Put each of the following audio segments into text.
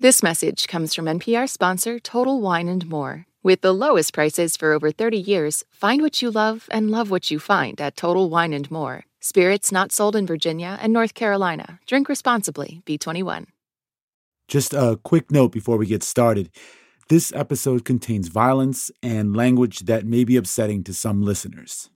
This message comes from NPR sponsor Total Wine and More. With the lowest prices for over 30 years, find what you love and love what you find at Total Wine and More. Spirits not sold in Virginia and North Carolina. Drink responsibly. B21. Just a quick note before we get started. This episode contains violence and language that may be upsetting to some listeners.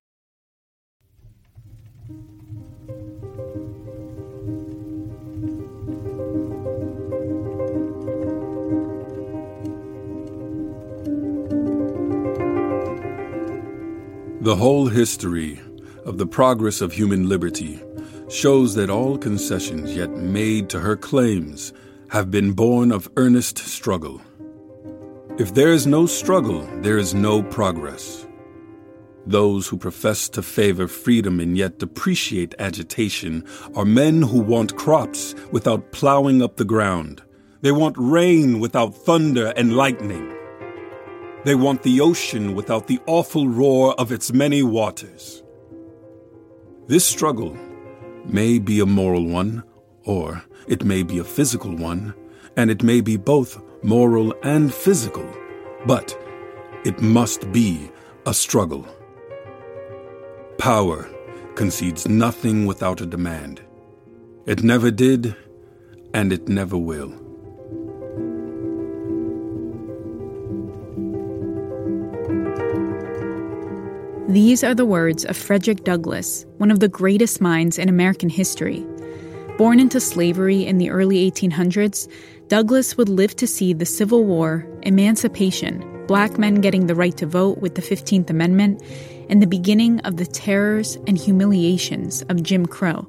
The whole history of the progress of human liberty shows that all concessions yet made to her claims have been born of earnest struggle. If there is no struggle, there is no progress. Those who profess to favor freedom and yet depreciate agitation are men who want crops without plowing up the ground. They want rain without thunder and lightning. They want the ocean without the awful roar of its many waters. This struggle may be a moral one, or it may be a physical one, and it may be both moral and physical, but it must be a struggle. Power concedes nothing without a demand. It never did, and it never will. These are the words of Frederick Douglass, one of the greatest minds in American history. Born into slavery in the early 1800s, Douglass would live to see the Civil War, emancipation, black men getting the right to vote with the 15th Amendment, and the beginning of the terrors and humiliations of Jim Crow.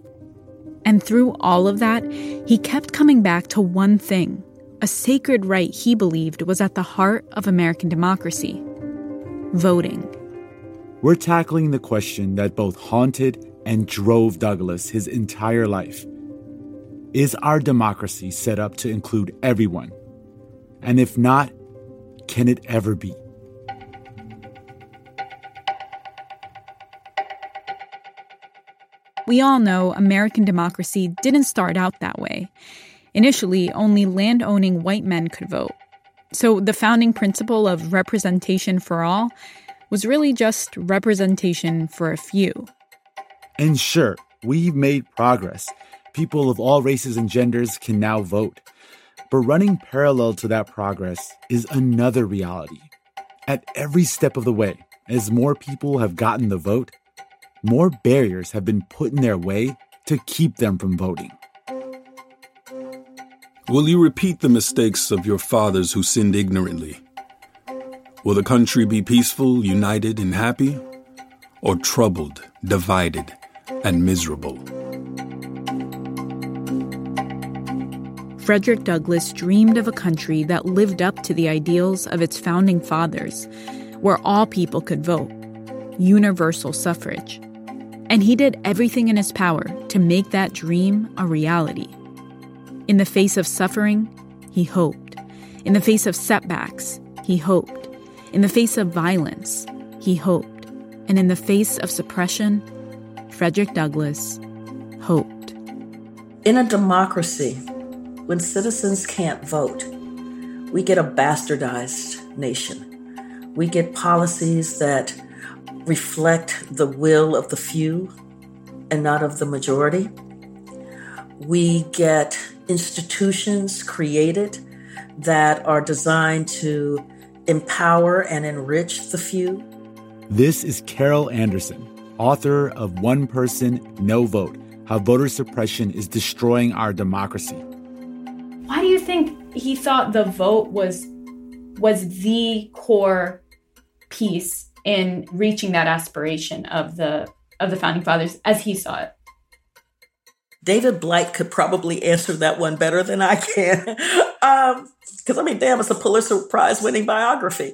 And through all of that, he kept coming back to one thing a sacred right he believed was at the heart of American democracy voting we're tackling the question that both haunted and drove Douglass his entire life. Is our democracy set up to include everyone? And if not, can it ever be? We all know American democracy didn't start out that way. Initially, only land owning white men could vote. So the founding principle of representation for all was really just representation for a few. And sure, we've made progress. People of all races and genders can now vote. But running parallel to that progress is another reality. At every step of the way, as more people have gotten the vote, more barriers have been put in their way to keep them from voting. Will you repeat the mistakes of your fathers who sinned ignorantly? Will the country be peaceful, united, and happy? Or troubled, divided, and miserable? Frederick Douglass dreamed of a country that lived up to the ideals of its founding fathers, where all people could vote, universal suffrage. And he did everything in his power to make that dream a reality. In the face of suffering, he hoped. In the face of setbacks, he hoped. In the face of violence, he hoped. And in the face of suppression, Frederick Douglass hoped. In a democracy, when citizens can't vote, we get a bastardized nation. We get policies that reflect the will of the few and not of the majority. We get institutions created that are designed to empower and enrich the few. This is Carol Anderson, author of One Person, No Vote How Voter Suppression is Destroying Our Democracy. Why do you think he thought the vote was was the core piece in reaching that aspiration of the of the founding fathers as he saw it? David Blight could probably answer that one better than I can. Um, Because, I mean, damn, it's a Pulitzer Prize winning biography.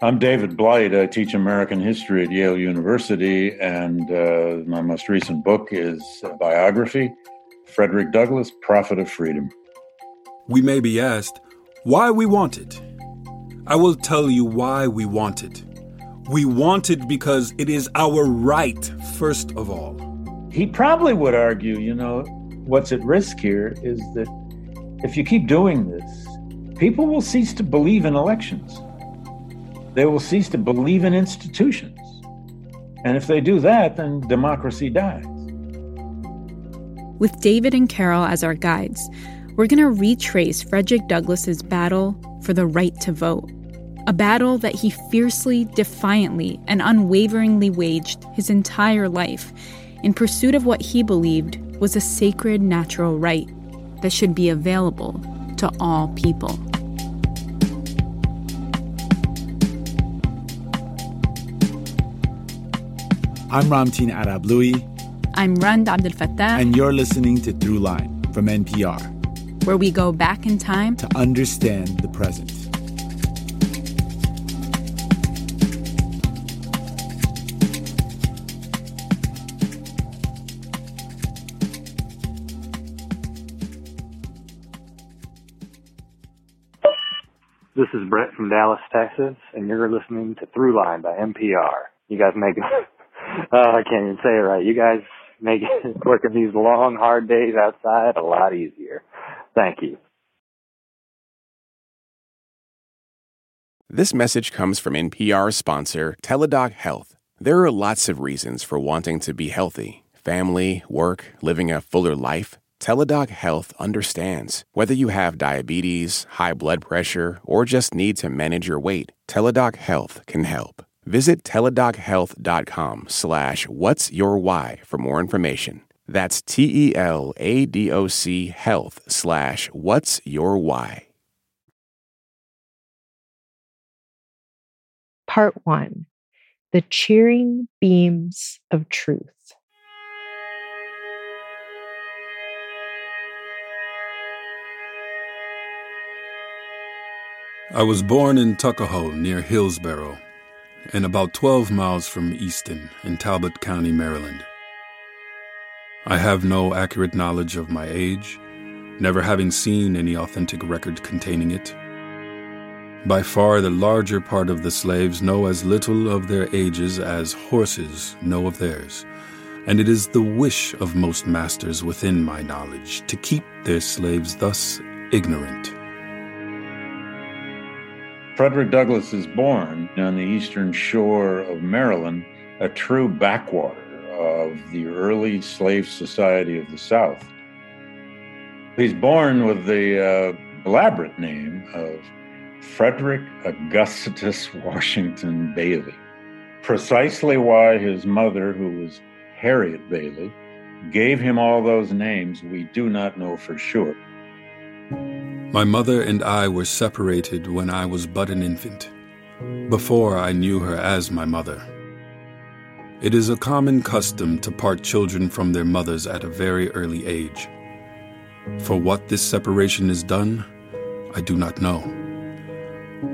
I'm David Blight. I teach American history at Yale University, and uh, my most recent book is a biography Frederick Douglass, Prophet of Freedom. We may be asked why we want it. I will tell you why we want it. We want it because it is our right, first of all he probably would argue, you know, what's at risk here is that if you keep doing this people will cease to believe in elections. They will cease to believe in institutions. And if they do that, then democracy dies. With David and Carol as our guides, we're going to retrace Frederick Douglass's battle for the right to vote. A battle that he fiercely, defiantly, and unwaveringly waged his entire life in pursuit of what he believed was a sacred natural right that should be available to all people. I'm Ramtin Arablouei. I'm Rand Abdel Fattah. And you're listening to Throughline from NPR, where we go back in time to understand the present. This is Brett from Dallas, Texas, and you're listening to Throughline by NPR. You guys make uh, I can't even say it right. You guys make working these long, hard days outside a lot easier. Thank you. This message comes from NPR sponsor Teladoc Health. There are lots of reasons for wanting to be healthy family, work, living a fuller life. Teladoc Health understands. Whether you have diabetes, high blood pressure, or just need to manage your weight, Teladoc Health can help. Visit teladochealth.com slash what's your why for more information. That's T-E-L-A-D-O-C health slash what's your why. Part 1. The Cheering Beams of Truth. I was born in Tuckahoe near Hillsborough and about 12 miles from Easton in Talbot County, Maryland. I have no accurate knowledge of my age, never having seen any authentic record containing it. By far the larger part of the slaves know as little of their ages as horses know of theirs, and it is the wish of most masters within my knowledge to keep their slaves thus ignorant. Frederick Douglass is born on the eastern shore of Maryland, a true backwater of the early slave society of the South. He's born with the uh, elaborate name of Frederick Augustus Washington Bailey. Precisely why his mother, who was Harriet Bailey, gave him all those names, we do not know for sure. My mother and I were separated when I was but an infant, before I knew her as my mother. It is a common custom to part children from their mothers at a very early age. For what this separation is done, I do not know.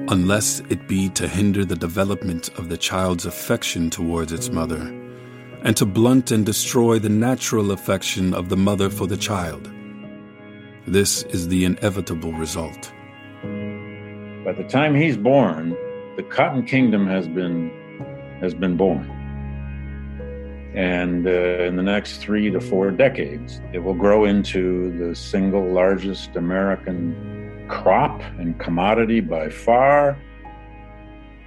Unless it be to hinder the development of the child's affection towards its mother, and to blunt and destroy the natural affection of the mother for the child. This is the inevitable result. By the time he's born, the Cotton Kingdom has been has been born. And uh, in the next three to four decades, it will grow into the single largest American crop and commodity by far.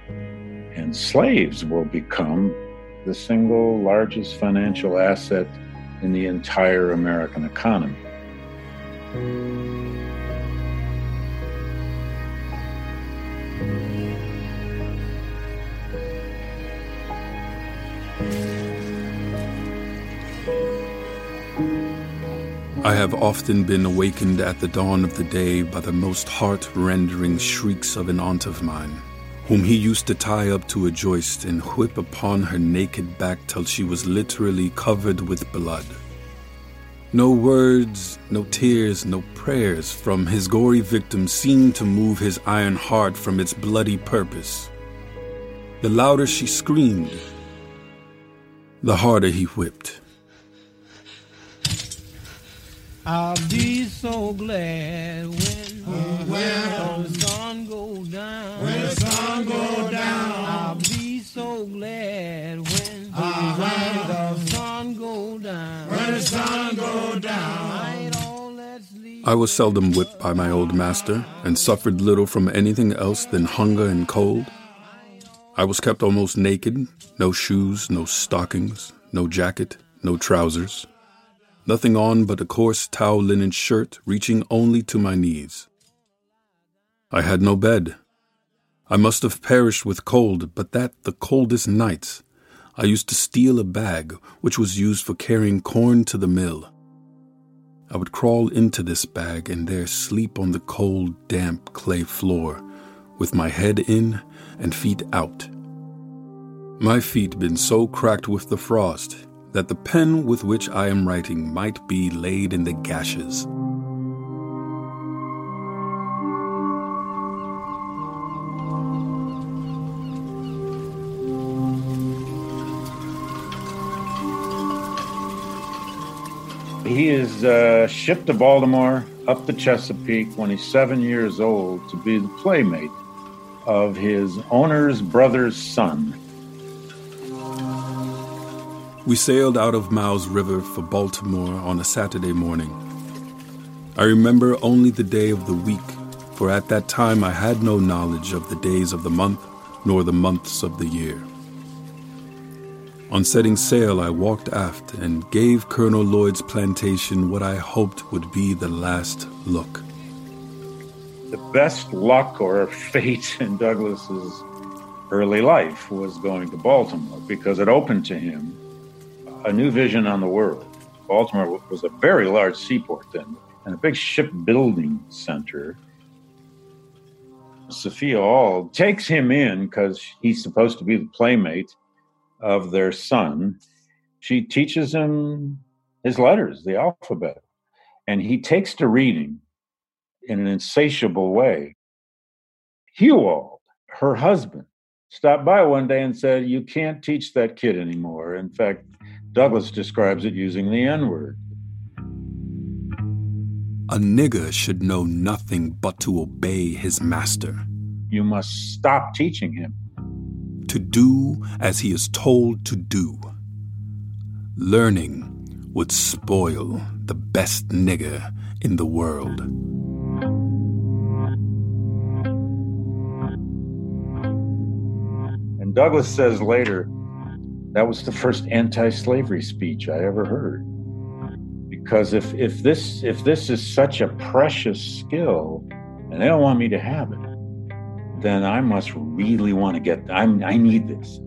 And slaves will become the single largest financial asset in the entire American economy. I have often been awakened at the dawn of the day by the most heart rending shrieks of an aunt of mine, whom he used to tie up to a joist and whip upon her naked back till she was literally covered with blood. No words, no tears, no prayers from his gory victim seemed to move his iron heart from its bloody purpose. The louder she screamed, the harder he whipped. I'll be so glad when, uh, when the sun goes down. When the sun goes down. I'll be so glad when, uh, when the sun goes down. I was seldom whipped by my old master and suffered little from anything else than hunger and cold. I was kept almost naked, no shoes, no stockings, no jacket, no trousers, nothing on but a coarse towel linen shirt reaching only to my knees. I had no bed. I must have perished with cold, but that the coldest nights I used to steal a bag which was used for carrying corn to the mill. I would crawl into this bag and there sleep on the cold, damp clay floor, with my head in and feet out. My feet been so cracked with the frost that the pen with which I am writing might be laid in the gashes. He is uh, shipped to Baltimore up the Chesapeake when he's seven years old to be the playmate of his owner's brother's son. We sailed out of Miles River for Baltimore on a Saturday morning. I remember only the day of the week, for at that time I had no knowledge of the days of the month nor the months of the year. On setting sail, I walked aft and gave Colonel Lloyd's plantation what I hoped would be the last look. The best luck or fate in Douglass's early life was going to Baltimore because it opened to him a new vision on the world. Baltimore was a very large seaport then and a big shipbuilding center. Sophia Auld takes him in because he's supposed to be the playmate of their son, she teaches him his letters, the alphabet. And he takes to reading in an insatiable way. Hugh her husband, stopped by one day and said, You can't teach that kid anymore. In fact, Douglass describes it using the N word. A nigger should know nothing but to obey his master. You must stop teaching him to do as he is told to do. Learning would spoil the best nigger in the world. And Douglass says later, that was the first anti-slavery speech I ever heard. Because if, if this if this is such a precious skill and they don't want me to have it, then I must really want to get, I'm, I need this.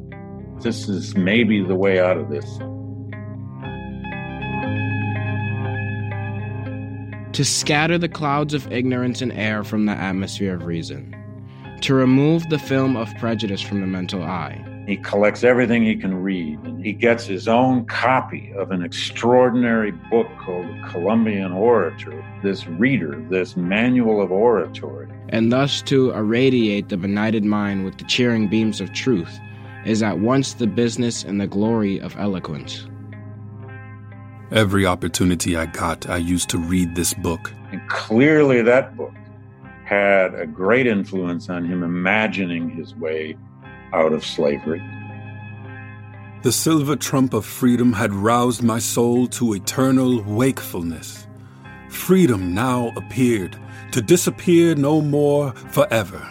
This is maybe the way out of this. To scatter the clouds of ignorance and air from the atmosphere of reason. To remove the film of prejudice from the mental eye he collects everything he can read, and he gets his own copy of an extraordinary book called the Columbian Orator, this reader, this manual of oratory. And thus to irradiate the benighted mind with the cheering beams of truth is at once the business and the glory of eloquence. Every opportunity I got, I used to read this book. And clearly, that book had a great influence on him imagining his way out of slavery. The silver trump of freedom had roused my soul to eternal wakefulness. Freedom now appeared, to disappear no more forever.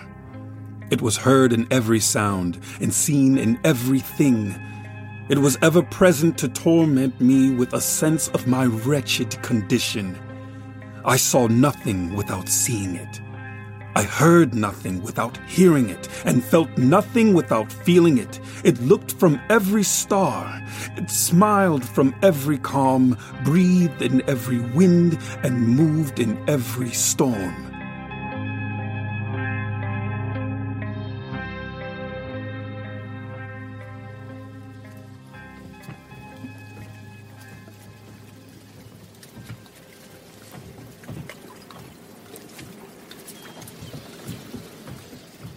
It was heard in every sound and seen in everything. It was ever present to torment me with a sense of my wretched condition. I saw nothing without seeing it. I heard nothing without hearing it, and felt nothing without feeling it. It looked from every star, it smiled from every calm, breathed in every wind, and moved in every storm.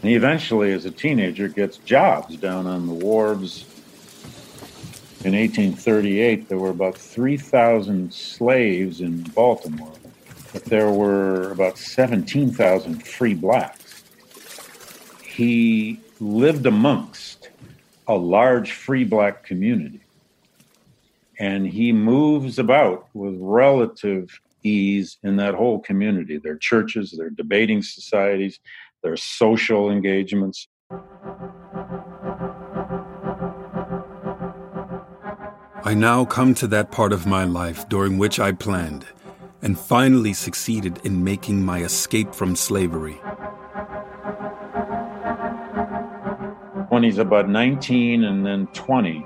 And he eventually, as a teenager, gets jobs down on the wharves. In 1838, there were about 3,000 slaves in Baltimore, but there were about 17,000 free blacks. He lived amongst a large free black community. And he moves about with relative ease in that whole community their churches, their debating societies, their social engagements. I now come to that part of my life during which I planned and finally succeeded in making my escape from slavery. When he's about 19 and then 20,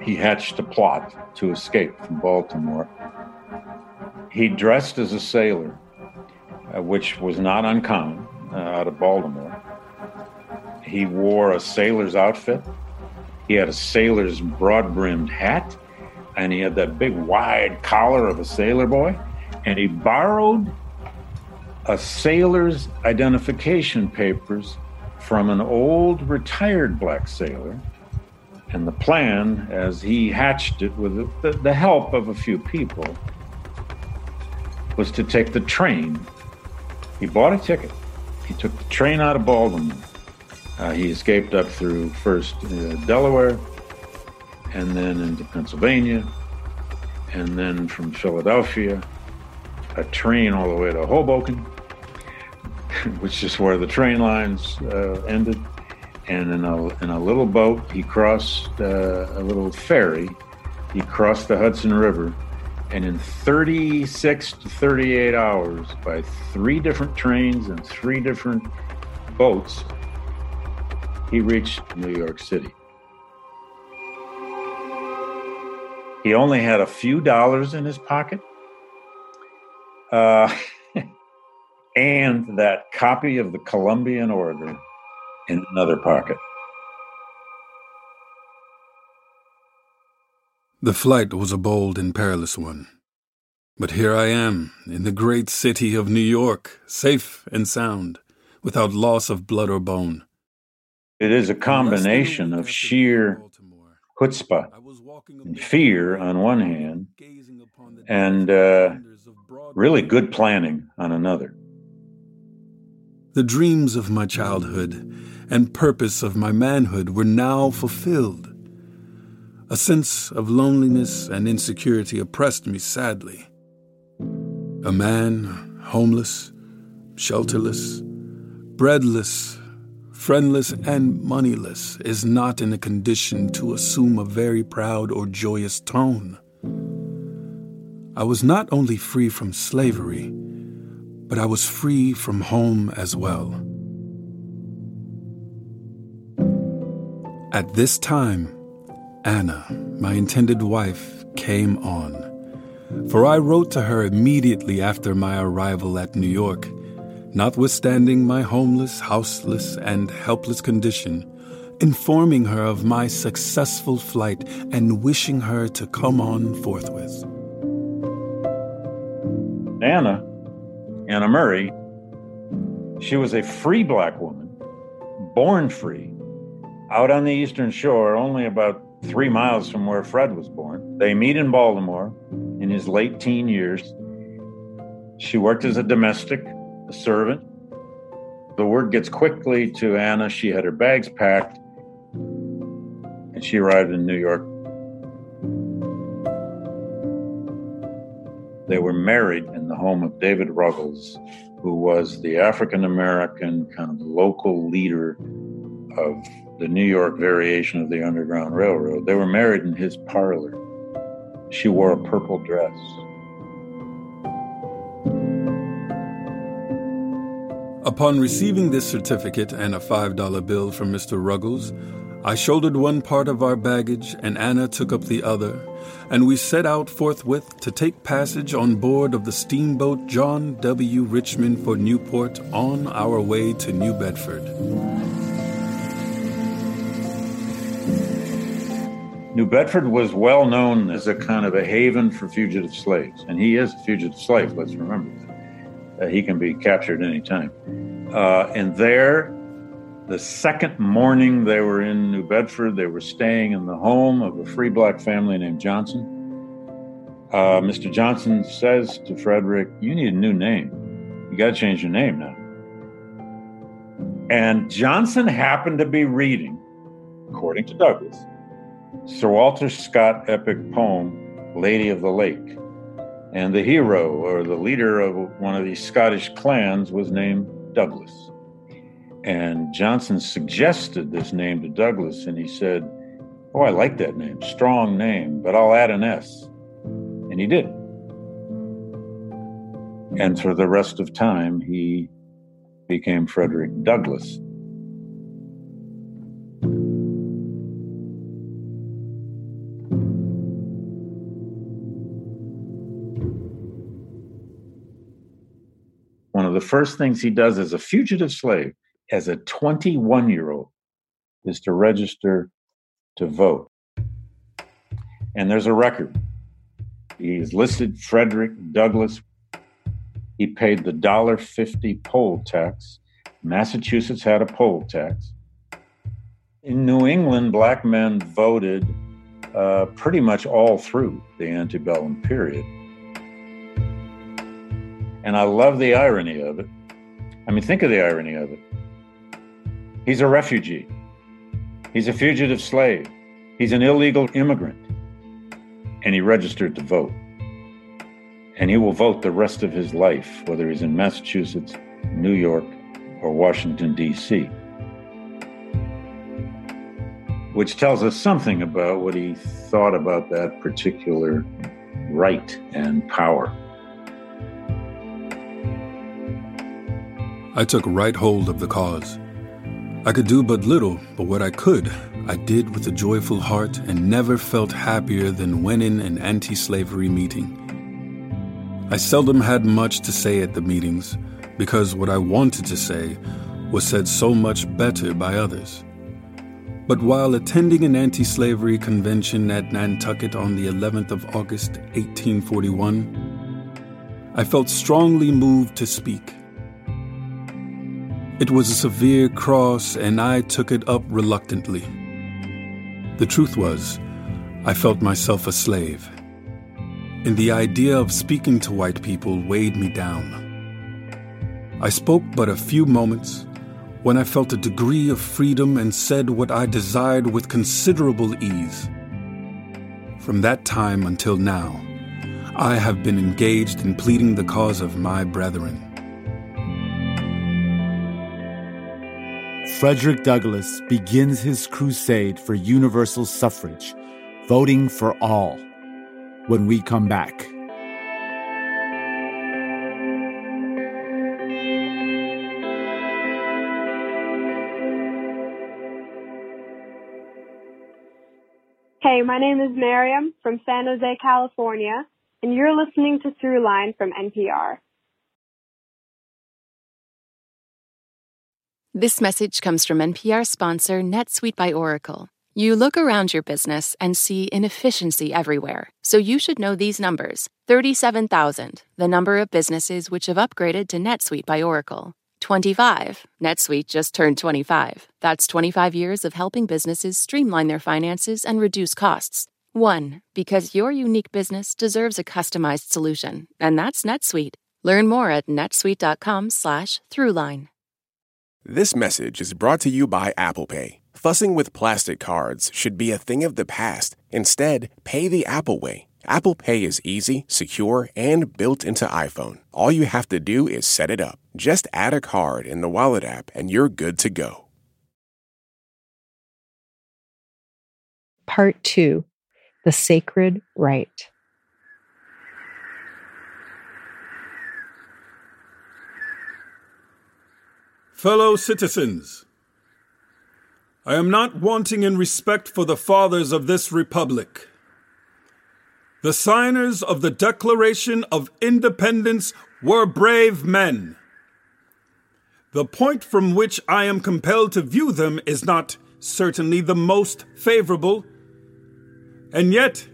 he hatched a plot to escape from Baltimore. He dressed as a sailor, uh, which was not uncommon uh, out of Baltimore. He wore a sailor's outfit. He had a sailor's broad brimmed hat, and he had that big wide collar of a sailor boy. And he borrowed a sailor's identification papers from an old retired black sailor. And the plan, as he hatched it with the, the help of a few people, was to take the train. He bought a ticket. He took the train out of Baltimore. Uh, he escaped up through first uh, Delaware and then into Pennsylvania and then from Philadelphia, a train all the way to Hoboken, which is where the train lines uh, ended. And in a, in a little boat, he crossed uh, a little ferry. He crossed the Hudson River. And in 36 to 38 hours, by three different trains and three different boats, he reached New York City. He only had a few dollars in his pocket. Uh, and that copy of the Columbian Orator in another pocket. The flight was a bold and perilous one. But here I am, in the great city of New York, safe and sound, without loss of blood or bone. It is a combination of sheer chutzpah and fear on one hand, and uh, really good planning on another. The dreams of my childhood and purpose of my manhood were now fulfilled. A sense of loneliness and insecurity oppressed me sadly. A man, homeless, shelterless, breadless, friendless, and moneyless, is not in a condition to assume a very proud or joyous tone. I was not only free from slavery, but I was free from home as well. At this time, Anna, my intended wife, came on. For I wrote to her immediately after my arrival at New York, notwithstanding my homeless, houseless, and helpless condition, informing her of my successful flight and wishing her to come on forthwith. Anna, Anna Murray, she was a free black woman, born free, out on the Eastern Shore, only about three miles from where Fred was born. They meet in Baltimore in his late teen years. She worked as a domestic, a servant. The word gets quickly to Anna. She had her bags packed and she arrived in New York They were married in the home of David Ruggles, who was the African American kind of local leader of the New York variation of the Underground Railroad. They were married in his parlor. She wore a purple dress. Upon receiving this certificate and a $5 bill from Mr. Ruggles, I shouldered one part of our baggage and Anna took up the other, and we set out forthwith to take passage on board of the steamboat John W. Richmond for Newport on our way to New Bedford. New Bedford was well known as a kind of a haven for fugitive slaves, and he is a fugitive slave, let's remember that. Uh, he can be captured anytime. Uh, and there, the second morning they were in New Bedford, they were staying in the home of a free black family named Johnson. Uh, Mr. Johnson says to Frederick, You need a new name. You got to change your name now. And Johnson happened to be reading, according to Douglass, Sir Walter Scott epic poem, Lady of the Lake. And the hero or the leader of one of these Scottish clans was named Douglas. And Johnson suggested this name to Douglas, and he said, Oh, I like that name, strong name, but I'll add an S. And he did. And for the rest of time, he became Frederick Douglass. First things he does as a fugitive slave, as a 21 year old, is to register to vote. And there's a record. He is listed Frederick Douglass. He paid the $1.50 poll tax. Massachusetts had a poll tax. In New England, black men voted uh, pretty much all through the antebellum period. And I love the irony of it. I mean, think of the irony of it. He's a refugee. He's a fugitive slave. He's an illegal immigrant. And he registered to vote. And he will vote the rest of his life, whether he's in Massachusetts, New York, or Washington, D.C. Which tells us something about what he thought about that particular right and power. I took right hold of the cause. I could do but little, but what I could, I did with a joyful heart and never felt happier than when in an anti slavery meeting. I seldom had much to say at the meetings because what I wanted to say was said so much better by others. But while attending an anti slavery convention at Nantucket on the 11th of August, 1841, I felt strongly moved to speak. It was a severe cross, and I took it up reluctantly. The truth was, I felt myself a slave, and the idea of speaking to white people weighed me down. I spoke but a few moments when I felt a degree of freedom and said what I desired with considerable ease. From that time until now, I have been engaged in pleading the cause of my brethren. Frederick Douglass begins his crusade for universal suffrage, voting for all, when we come back. Hey, my name is Miriam from San Jose, California, and you're listening to Throughline from NPR. This message comes from NPR sponsor NetSuite by Oracle. You look around your business and see inefficiency everywhere, so you should know these numbers 37,000, the number of businesses which have upgraded to NetSuite by Oracle. 25. NetSuite just turned 25. That's 25 years of helping businesses streamline their finances and reduce costs. 1. Because your unique business deserves a customized solution, and that's NetSuite. Learn more at netsuite.com/throughline. This message is brought to you by Apple Pay. Fussing with plastic cards should be a thing of the past. Instead, pay the Apple way. Apple Pay is easy, secure, and built into iPhone. All you have to do is set it up. Just add a card in the Wallet app and you're good to go. Part 2 The Sacred Right. Fellow citizens, I am not wanting in respect for the fathers of this republic. The signers of the Declaration of Independence were brave men. The point from which I am compelled to view them is not certainly the most favorable, and yet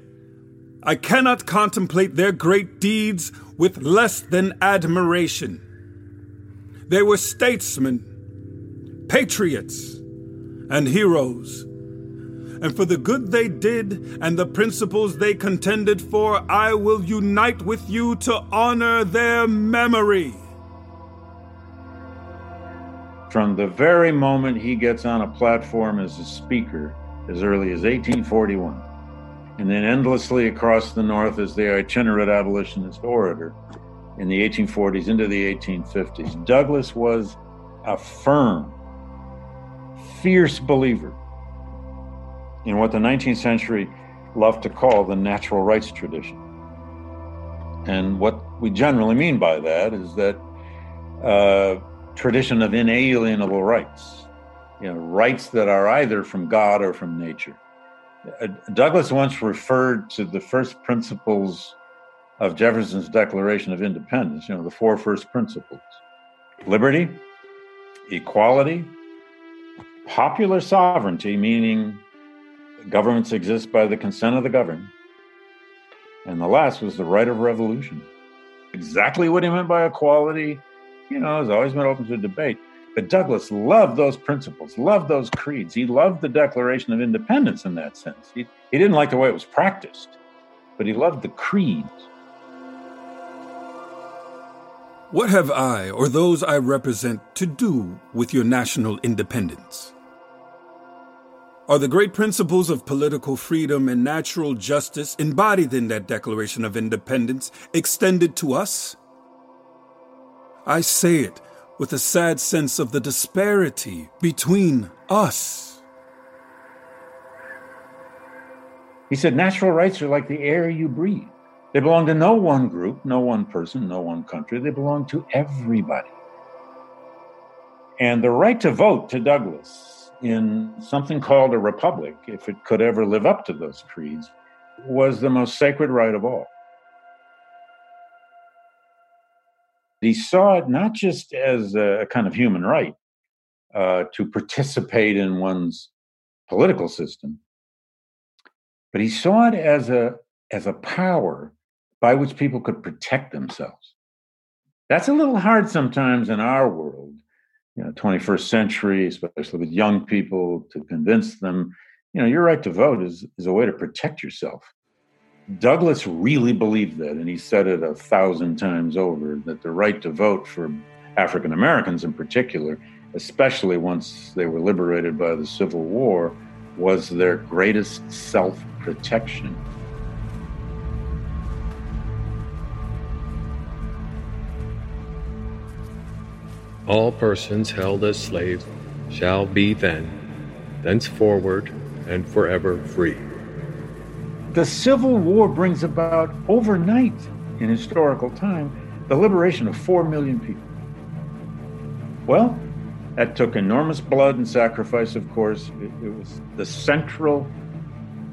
I cannot contemplate their great deeds with less than admiration. They were statesmen, patriots, and heroes. And for the good they did and the principles they contended for, I will unite with you to honor their memory. From the very moment he gets on a platform as a speaker, as early as 1841, and then endlessly across the North as the itinerant abolitionist orator in the 1840s into the 1850s. Douglass was a firm, fierce believer in what the 19th century loved to call the natural rights tradition. And what we generally mean by that is that uh, tradition of inalienable rights, you know, rights that are either from God or from nature. Uh, Douglass once referred to the first principles of Jefferson's Declaration of Independence, you know, the four first principles liberty, equality, popular sovereignty, meaning governments exist by the consent of the governed, and the last was the right of revolution. Exactly what he meant by equality, you know, has always been open to debate. But Douglass loved those principles, loved those creeds. He loved the Declaration of Independence in that sense. He, he didn't like the way it was practiced, but he loved the creeds. What have I or those I represent to do with your national independence? Are the great principles of political freedom and natural justice embodied in that Declaration of Independence extended to us? I say it with a sad sense of the disparity between us. He said, Natural rights are like the air you breathe. They belong to no one group, no one person, no one country. They belong to everybody. And the right to vote to Douglass in something called a republic, if it could ever live up to those creeds, was the most sacred right of all. He saw it not just as a kind of human right uh, to participate in one's political system, but he saw it as a as a power by which people could protect themselves. That's a little hard sometimes in our world, you know, 21st century, especially with young people, to convince them, you know, your right to vote is, is a way to protect yourself. Douglass really believed that, and he said it a thousand times over that the right to vote for African Americans in particular, especially once they were liberated by the Civil War, was their greatest self protection. All persons held as slaves shall be then, thenceforward, and forever free. The Civil War brings about overnight in historical time the liberation of 4 million people. Well, that took enormous blood and sacrifice, of course. It, it, was the central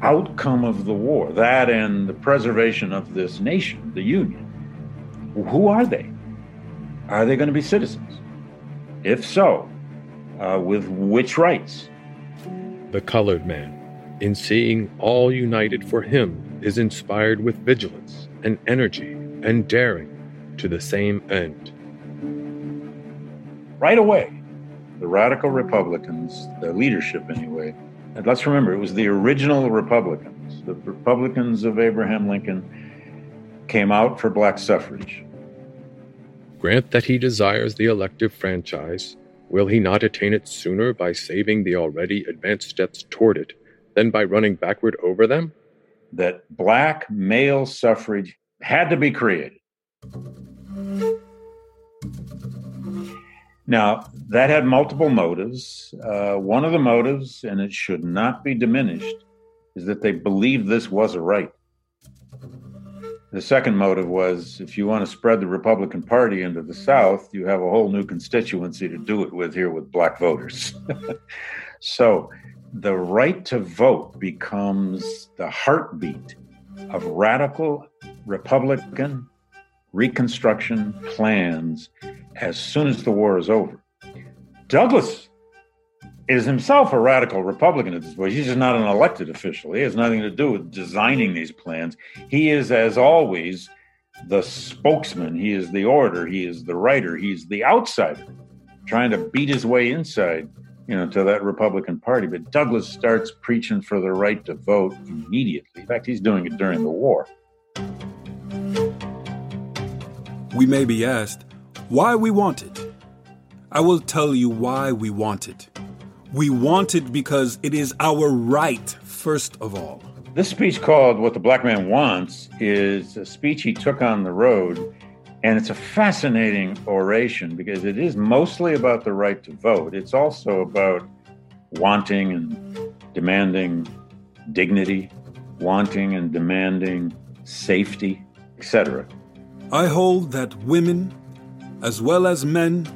outcome of the war, that and the preservation of this nation, the Union. Who are they? Are they going to be citizens? If so, uh, with which rights? The colored man, in seeing all united for him, is inspired with vigilance and energy and daring to the same end. Right away, the radical Republicans, the leadership anyway, and let's remember it was the original Republicans, the Republicans of Abraham Lincoln, came out for black suffrage. Grant that he desires the elective franchise, will he not attain it sooner by saving the already advanced steps toward it than by running backward over them? That black male suffrage had to be created. Now, that had multiple motives. Uh, one of the motives, and it should not be diminished, is that they believed this was a right. The second motive was if you want to spread the Republican Party into the South, you have a whole new constituency to do it with here with black voters. so the right to vote becomes the heartbeat of radical Republican Reconstruction plans as soon as the war is over. Douglass is himself a radical Republican at this point. He's just not an elected official. He has nothing to do with designing these plans. He is, as always, the spokesman. He is the orator. He is the writer. He's the outsider trying to beat his way inside, you know, to that Republican Party. But Douglass starts preaching for the right to vote immediately. In fact, he's doing it during the war. We may be asked why we want it. I will tell you why we want it. We want it because it is our right, first of all. This speech called What the Black Man Wants is a speech he took on the road. And it's a fascinating oration because it is mostly about the right to vote. It's also about wanting and demanding dignity, wanting and demanding safety, etc. I hold that women, as well as men,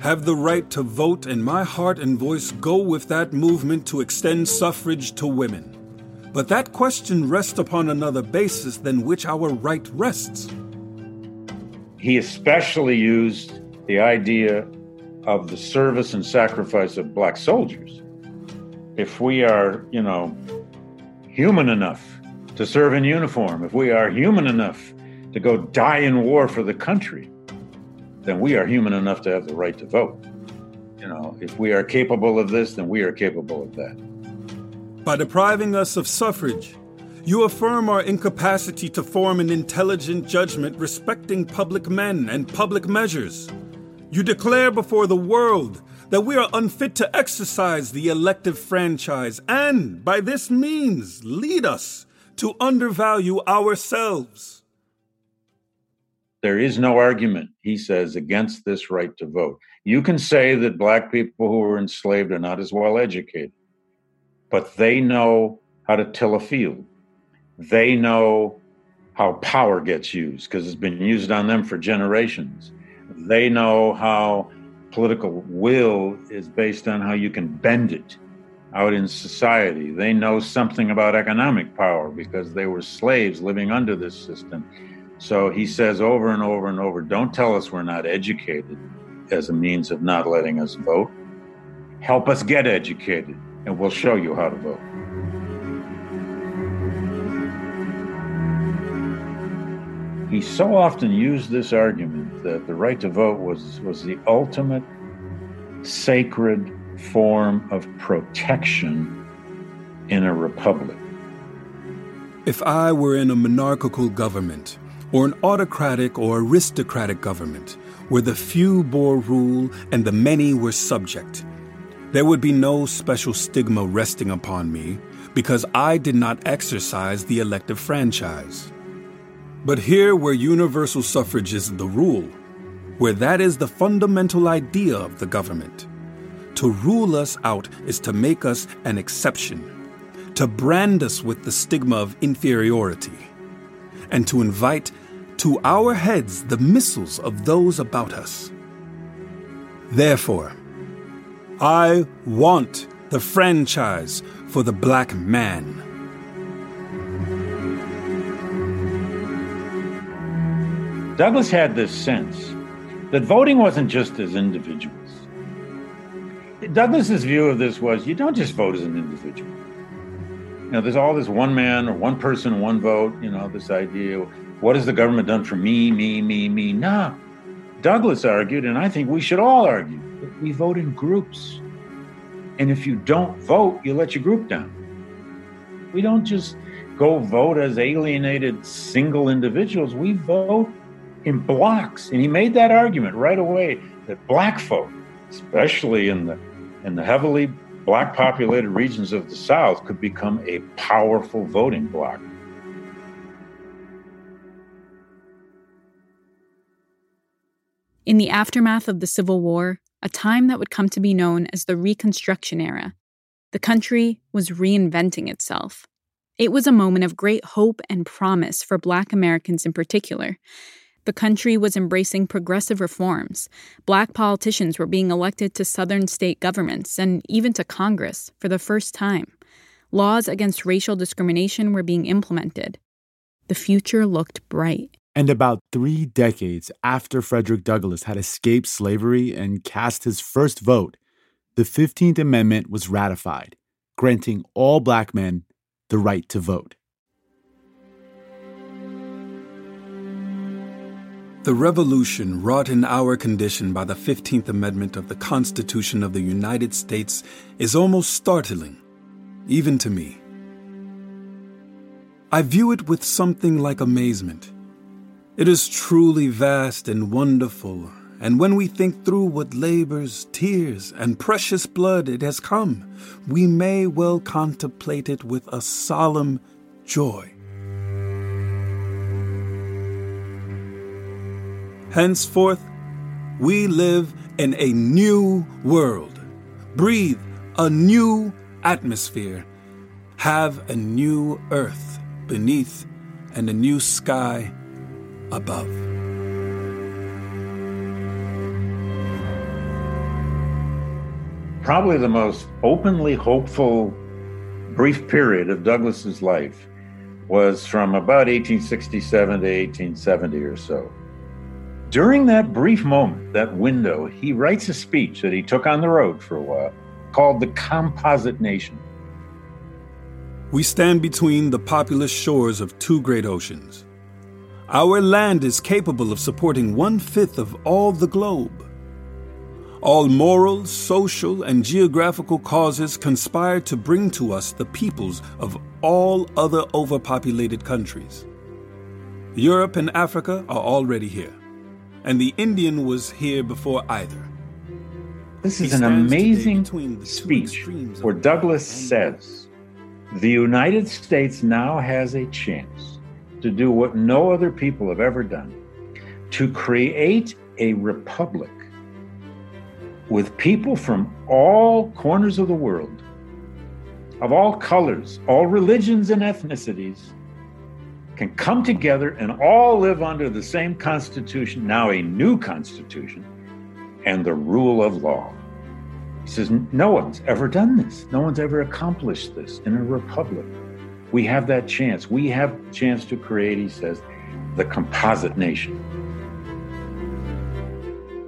have the right to vote, and my heart and voice go with that movement to extend suffrage to women. But that question rests upon another basis than which our right rests. He especially used the idea of the service and sacrifice of black soldiers. If we are, you know, human enough to serve in uniform, if we are human enough to go die in war for the country, then we are human enough to have the right to vote. You know, if we are capable of this, then we are capable of that. By depriving us of suffrage, you affirm our incapacity to form an intelligent judgment respecting public men and public measures. You declare before the world that we are unfit to exercise the elective franchise and, by this means, lead us to undervalue ourselves. There is no argument, he says, against this right to vote. You can say that black people who were enslaved are not as well educated, but they know how to till a field. They know how power gets used because it's been used on them for generations. They know how political will is based on how you can bend it out in society. They know something about economic power because they were slaves living under this system. So he says over and over and over don't tell us we're not educated as a means of not letting us vote. Help us get educated, and we'll show you how to vote. He so often used this argument that the right to vote was, was the ultimate sacred form of protection in a republic. If I were in a monarchical government, or an autocratic or aristocratic government where the few bore rule and the many were subject. There would be no special stigma resting upon me because I did not exercise the elective franchise. But here, where universal suffrage is the rule, where that is the fundamental idea of the government, to rule us out is to make us an exception, to brand us with the stigma of inferiority and to invite to our heads the missiles of those about us. Therefore, I want the franchise for the black man. Douglass had this sense that voting wasn't just as individuals. Douglass's view of this was you don't just vote as an individual you know, there's all this one man or one person, one vote, you know, this idea, what has the government done for me, me, me, me? Nah. Douglass argued, and I think we should all argue, that we vote in groups. And if you don't vote, you let your group down. We don't just go vote as alienated single individuals. We vote in blocks. And he made that argument right away that black folk, especially in the in the heavily black populated regions of the South could become a powerful voting bloc. In the aftermath of the Civil War, a time that would come to be known as the Reconstruction era, the country was reinventing itself. It was a moment of great hope and promise for Black Americans in particular, the country was embracing progressive reforms. Black politicians were being elected to southern state governments and even to Congress for the first time. Laws against racial discrimination were being implemented. The future looked bright. And about three decades after Frederick Douglass had escaped slavery and cast his first vote, the 15th Amendment was ratified, granting all black men the right to vote. The revolution wrought in our condition by the 15th Amendment of the Constitution of the United States is almost startling, even to me. I view it with something like amazement. It is truly vast and wonderful, and when we think through what labors, tears, and precious blood it has come, we may well contemplate it with a solemn joy. Henceforth, we live in a new world, breathe a new atmosphere, have a new earth beneath and a new sky above. Probably the most openly hopeful brief period of Douglass's life was from about 1867 to 1870 or so. During that brief moment, that window, he writes a speech that he took on the road for a while called The Composite Nation. We stand between the populous shores of two great oceans. Our land is capable of supporting one fifth of all the globe. All moral, social, and geographical causes conspire to bring to us the peoples of all other overpopulated countries. Europe and Africa are already here and the Indian was here before either. This is an amazing speech where Douglass says the United States now has a chance to do what no other people have ever done to create a republic with people from all corners of the world, of all colors, all religions and ethnicities, can come together and all live under the same constitution, now a new constitution, and the rule of law. He says, No one's ever done this. No one's ever accomplished this in a republic. We have that chance. We have a chance to create, he says, the composite nation.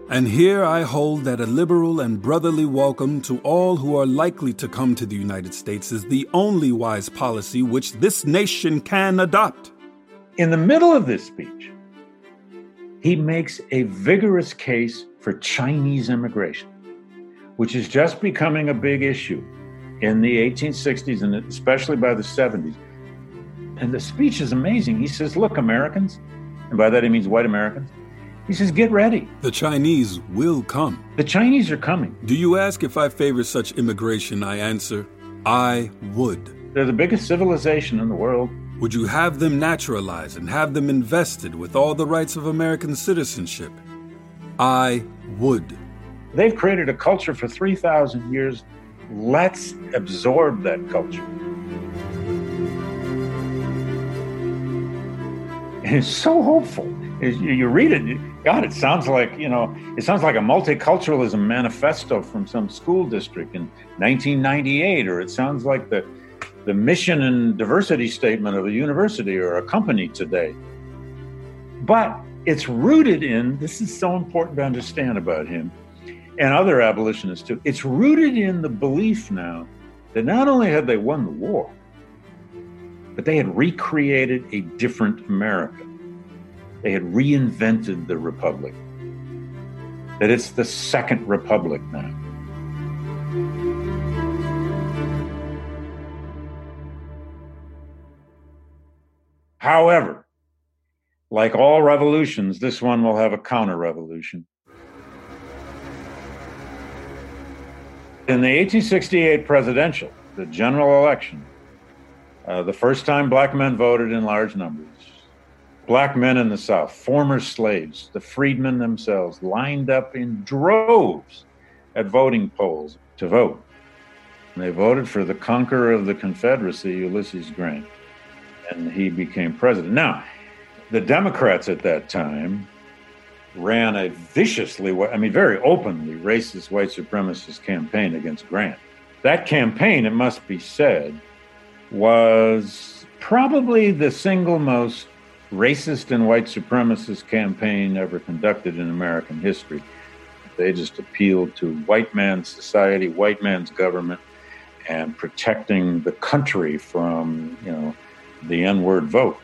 And here I hold that a liberal and brotherly welcome to all who are likely to come to the United States is the only wise policy which this nation can adopt. In the middle of this speech, he makes a vigorous case for Chinese immigration, which is just becoming a big issue in the 1860s and especially by the 70s. And the speech is amazing. He says, Look, Americans, and by that he means white Americans, he says, Get ready. The Chinese will come. The Chinese are coming. Do you ask if I favor such immigration? I answer, I would. They're the biggest civilization in the world. Would you have them naturalized and have them invested with all the rights of American citizenship? I would. They've created a culture for 3,000 years. Let's absorb that culture. It's so hopeful. You read it, God, it sounds like, you know, it sounds like a multiculturalism manifesto from some school district in 1998, or it sounds like the the mission and diversity statement of a university or a company today. But it's rooted in this is so important to understand about him and other abolitionists too. It's rooted in the belief now that not only had they won the war, but they had recreated a different America. They had reinvented the republic. That it's the second republic now. However, like all revolutions, this one will have a counter revolution. In the 1868 presidential, the general election, uh, the first time black men voted in large numbers, black men in the South, former slaves, the freedmen themselves, lined up in droves at voting polls to vote. And they voted for the conqueror of the Confederacy, Ulysses Grant and he became president. Now, the Democrats at that time ran a viciously, I mean, very openly racist white supremacist campaign against Grant. That campaign, it must be said, was probably the single most racist and white supremacist campaign ever conducted in American history. They just appealed to white man's society, white man's government, and protecting the country from, you know, the N word vote.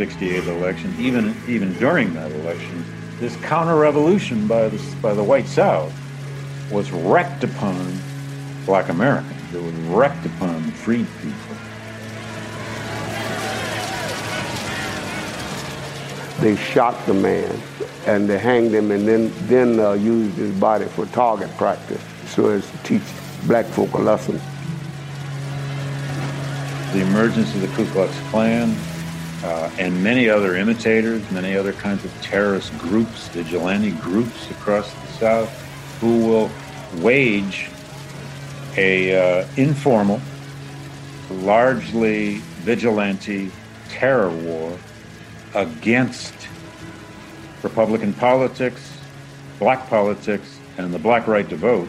Sixty-eight election, even even during that election, this counter-revolution by the by the white South was wrecked upon black Americans. It was wrecked upon freed people. They shot the man and they hanged him and then, then uh, used his body for target practice so as to teach black folk a lesson. The emergence of the Ku Klux Klan uh, and many other imitators, many other kinds of terrorist groups, vigilante groups across the South, who will wage a uh, informal, largely vigilante terror war against Republican politics, black politics, and the black right to vote,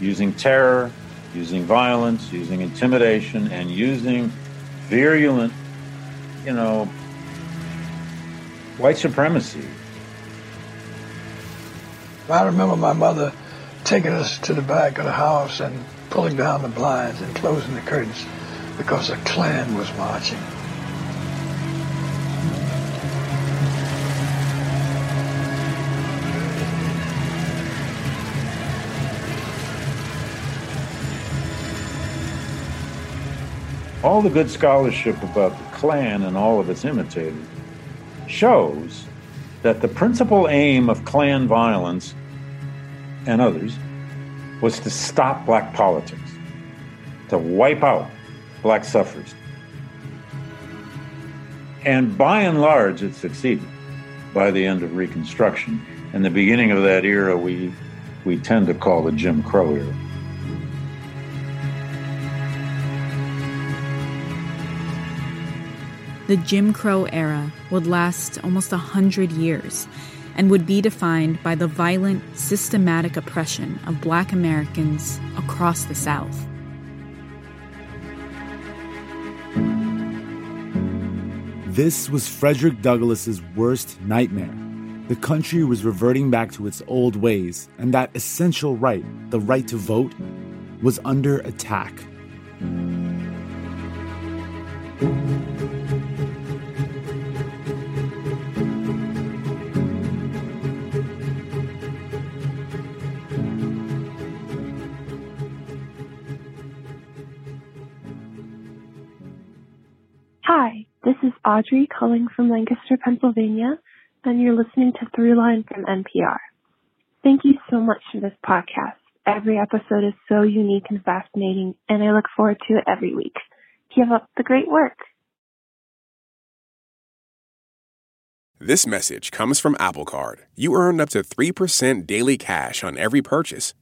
using terror, using violence, using intimidation, and using virulent, you know, white supremacy. I remember my mother taking us to the back of the house and pulling down the blinds and closing the curtains because a Klan was marching. All the good scholarship about the Klan and all of its imitators shows that the principal aim of Klan violence and others was to stop black politics, to wipe out black suffrage. And by and large, it succeeded by the end of Reconstruction. And the beginning of that era, we, we tend to call the Jim Crow era. The Jim Crow era would last almost a hundred years and would be defined by the violent, systematic oppression of black Americans across the South. This was Frederick Douglass's worst nightmare. The country was reverting back to its old ways, and that essential right, the right to vote, was under attack. Audrey calling from Lancaster, Pennsylvania, and you're listening to Throughline from NPR. Thank you so much for this podcast. Every episode is so unique and fascinating, and I look forward to it every week. Keep up the great work. This message comes from Apple Card. You earn up to 3% daily cash on every purchase.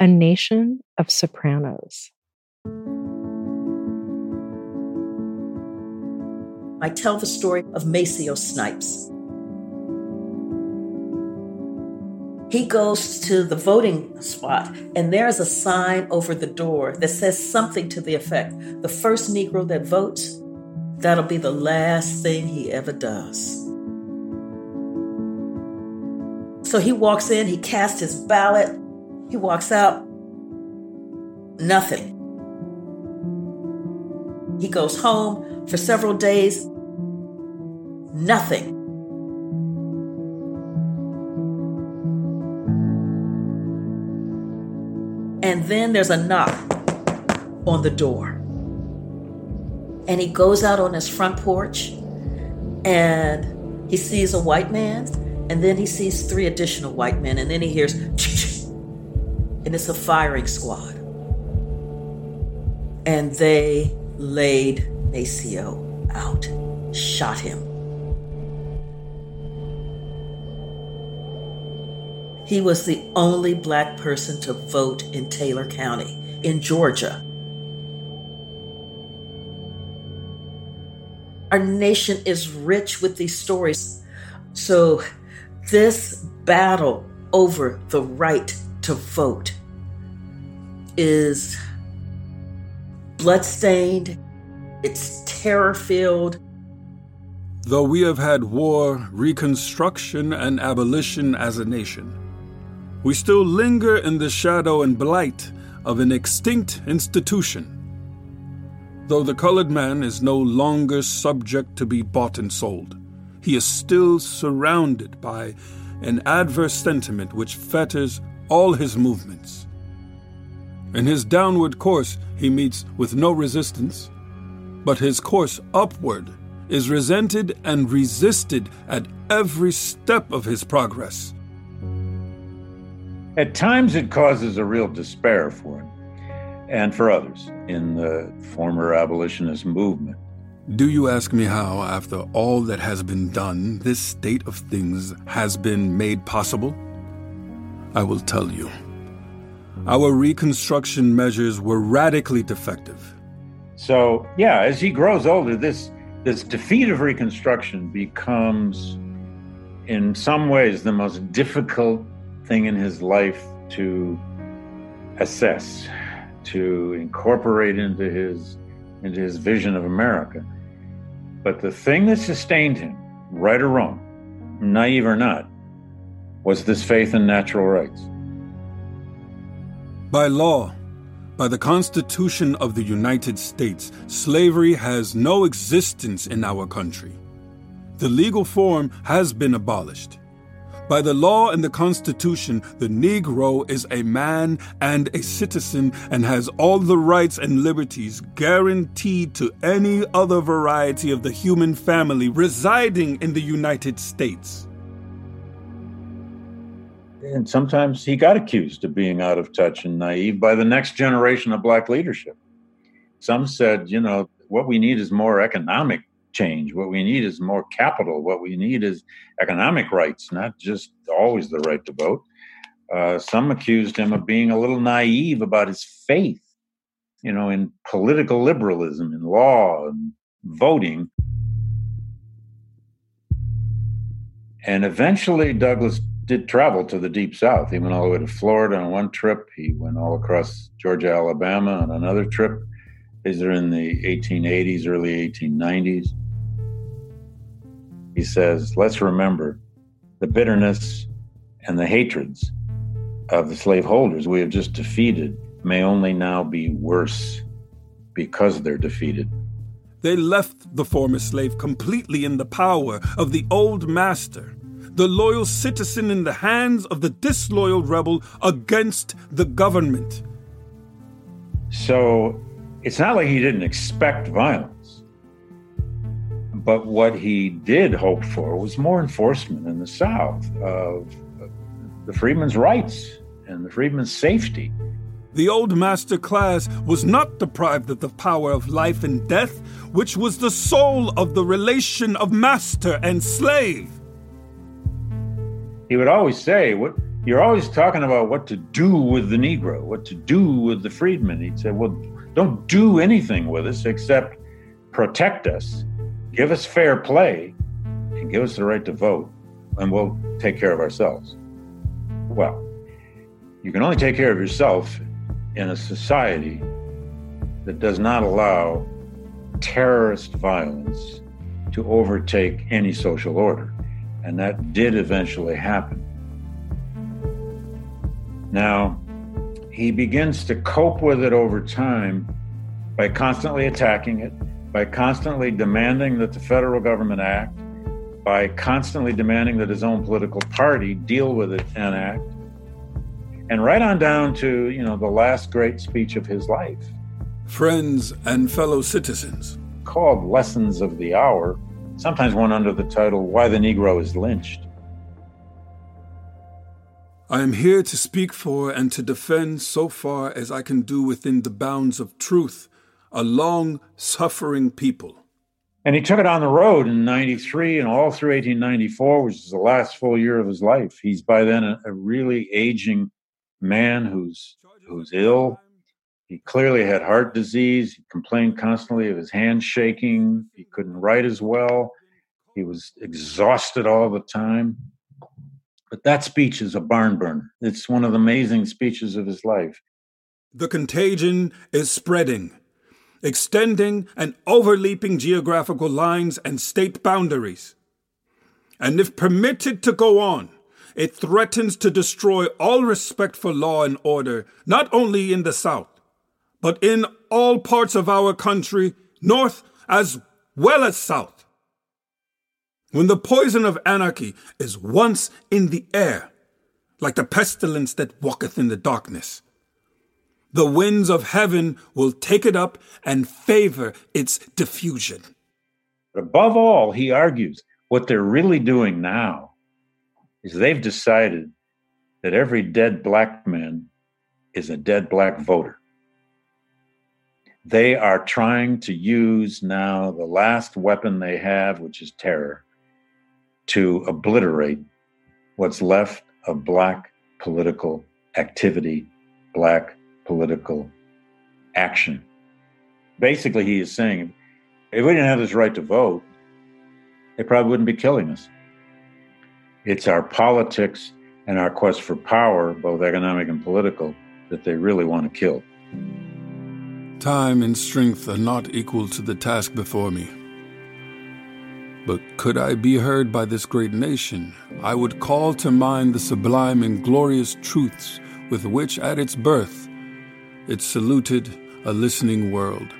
A Nation of Sopranos. I tell the story of Maceo Snipes. He goes to the voting spot, and there's a sign over the door that says something to the effect the first Negro that votes, that'll be the last thing he ever does. So he walks in, he casts his ballot, he walks out, nothing. He goes home for several days, nothing. And then there's a knock on the door. And he goes out on his front porch and he sees a white man, and then he sees three additional white men, and then he hears, and it's a firing squad. And they laid Maceo out, shot him. He was the only black person to vote in Taylor County, in Georgia. Our nation is rich with these stories. So, this battle over the right to vote is bloodstained, it's terror filled. Though we have had war, reconstruction, and abolition as a nation, we still linger in the shadow and blight of an extinct institution. Though the colored man is no longer subject to be bought and sold, he is still surrounded by an adverse sentiment which fetters all his movements. In his downward course, he meets with no resistance, but his course upward is resented and resisted at every step of his progress. At times, it causes a real despair for him and for others in the former abolitionist movement. Do you ask me how, after all that has been done, this state of things has been made possible? I will tell you. Our Reconstruction measures were radically defective. So, yeah, as he grows older, this, this defeat of Reconstruction becomes, in some ways, the most difficult thing in his life to assess, to incorporate into his, into his vision of America. But the thing that sustained him, right or wrong, naive or not, was this faith in natural rights. By law, by the Constitution of the United States, slavery has no existence in our country. The legal form has been abolished. By the law and the Constitution, the Negro is a man and a citizen and has all the rights and liberties guaranteed to any other variety of the human family residing in the United States. And sometimes he got accused of being out of touch and naive by the next generation of black leadership. Some said, you know, what we need is more economic change. What we need is more capital. What we need is economic rights, not just always the right to vote. Uh, some accused him of being a little naive about his faith, you know, in political liberalism, in law, and voting. And eventually, Douglass did travel to the deep south. He went all the way to Florida on one trip. He went all across Georgia, Alabama on another trip. These are in the 1880s, early 1890s. He says, let's remember the bitterness and the hatreds of the slaveholders we have just defeated may only now be worse because they're defeated. They left the former slave completely in the power of the old master, the loyal citizen in the hands of the disloyal rebel against the government. So it's not like he didn't expect violence. But what he did hope for was more enforcement in the South of the freedmen's rights and the freedmen's safety. The old master class was not deprived of the power of life and death, which was the soul of the relation of master and slave. He would always say, "What you're always talking about what to do with the Negro, what to do with the freedmen." He'd say, "Well, don't do anything with us except protect us, give us fair play, and give us the right to vote, and we'll take care of ourselves." Well, you can only take care of yourself in a society that does not allow terrorist violence to overtake any social order. And that did eventually happen. Now, he begins to cope with it over time by constantly attacking it, by constantly demanding that the federal government act, by constantly demanding that his own political party deal with it and act and right on down to you know the last great speech of his life. Friends and fellow citizens. Called lessons of the hour sometimes one under the title why the negro is lynched. I am here to speak for and to defend so far as i can do within the bounds of truth a long suffering people. And he took it on the road in 93 and all through 1894 which is the last full year of his life. He's by then a, a really aging man who's who's ill. He clearly had heart disease. He complained constantly of his hands shaking. He couldn't write as well. He was exhausted all the time. But that speech is a barn burner. It's one of the amazing speeches of his life. The contagion is spreading. extending and overleaping geographical lines and state boundaries. And if permitted to go on, it threatens to destroy all respect for law and order, not only in the South, but in all parts of our country, North as well as South. When the poison of anarchy is once in the air, like the pestilence that walketh in the darkness, the winds of heaven will take it up and favor its diffusion. Above all, he argues what they're really doing now is they've decided that every dead black man is a dead black voter. They are trying to use now the last weapon they have, which is terror, to obliterate what's left of black political activity, black political action. Basically, he is saying if we didn't have this right to vote, they probably wouldn't be killing us. It's our politics and our quest for power, both economic and political, that they really want to kill. Time and strength are not equal to the task before me. But could I be heard by this great nation, I would call to mind the sublime and glorious truths with which, at its birth, it saluted a listening world.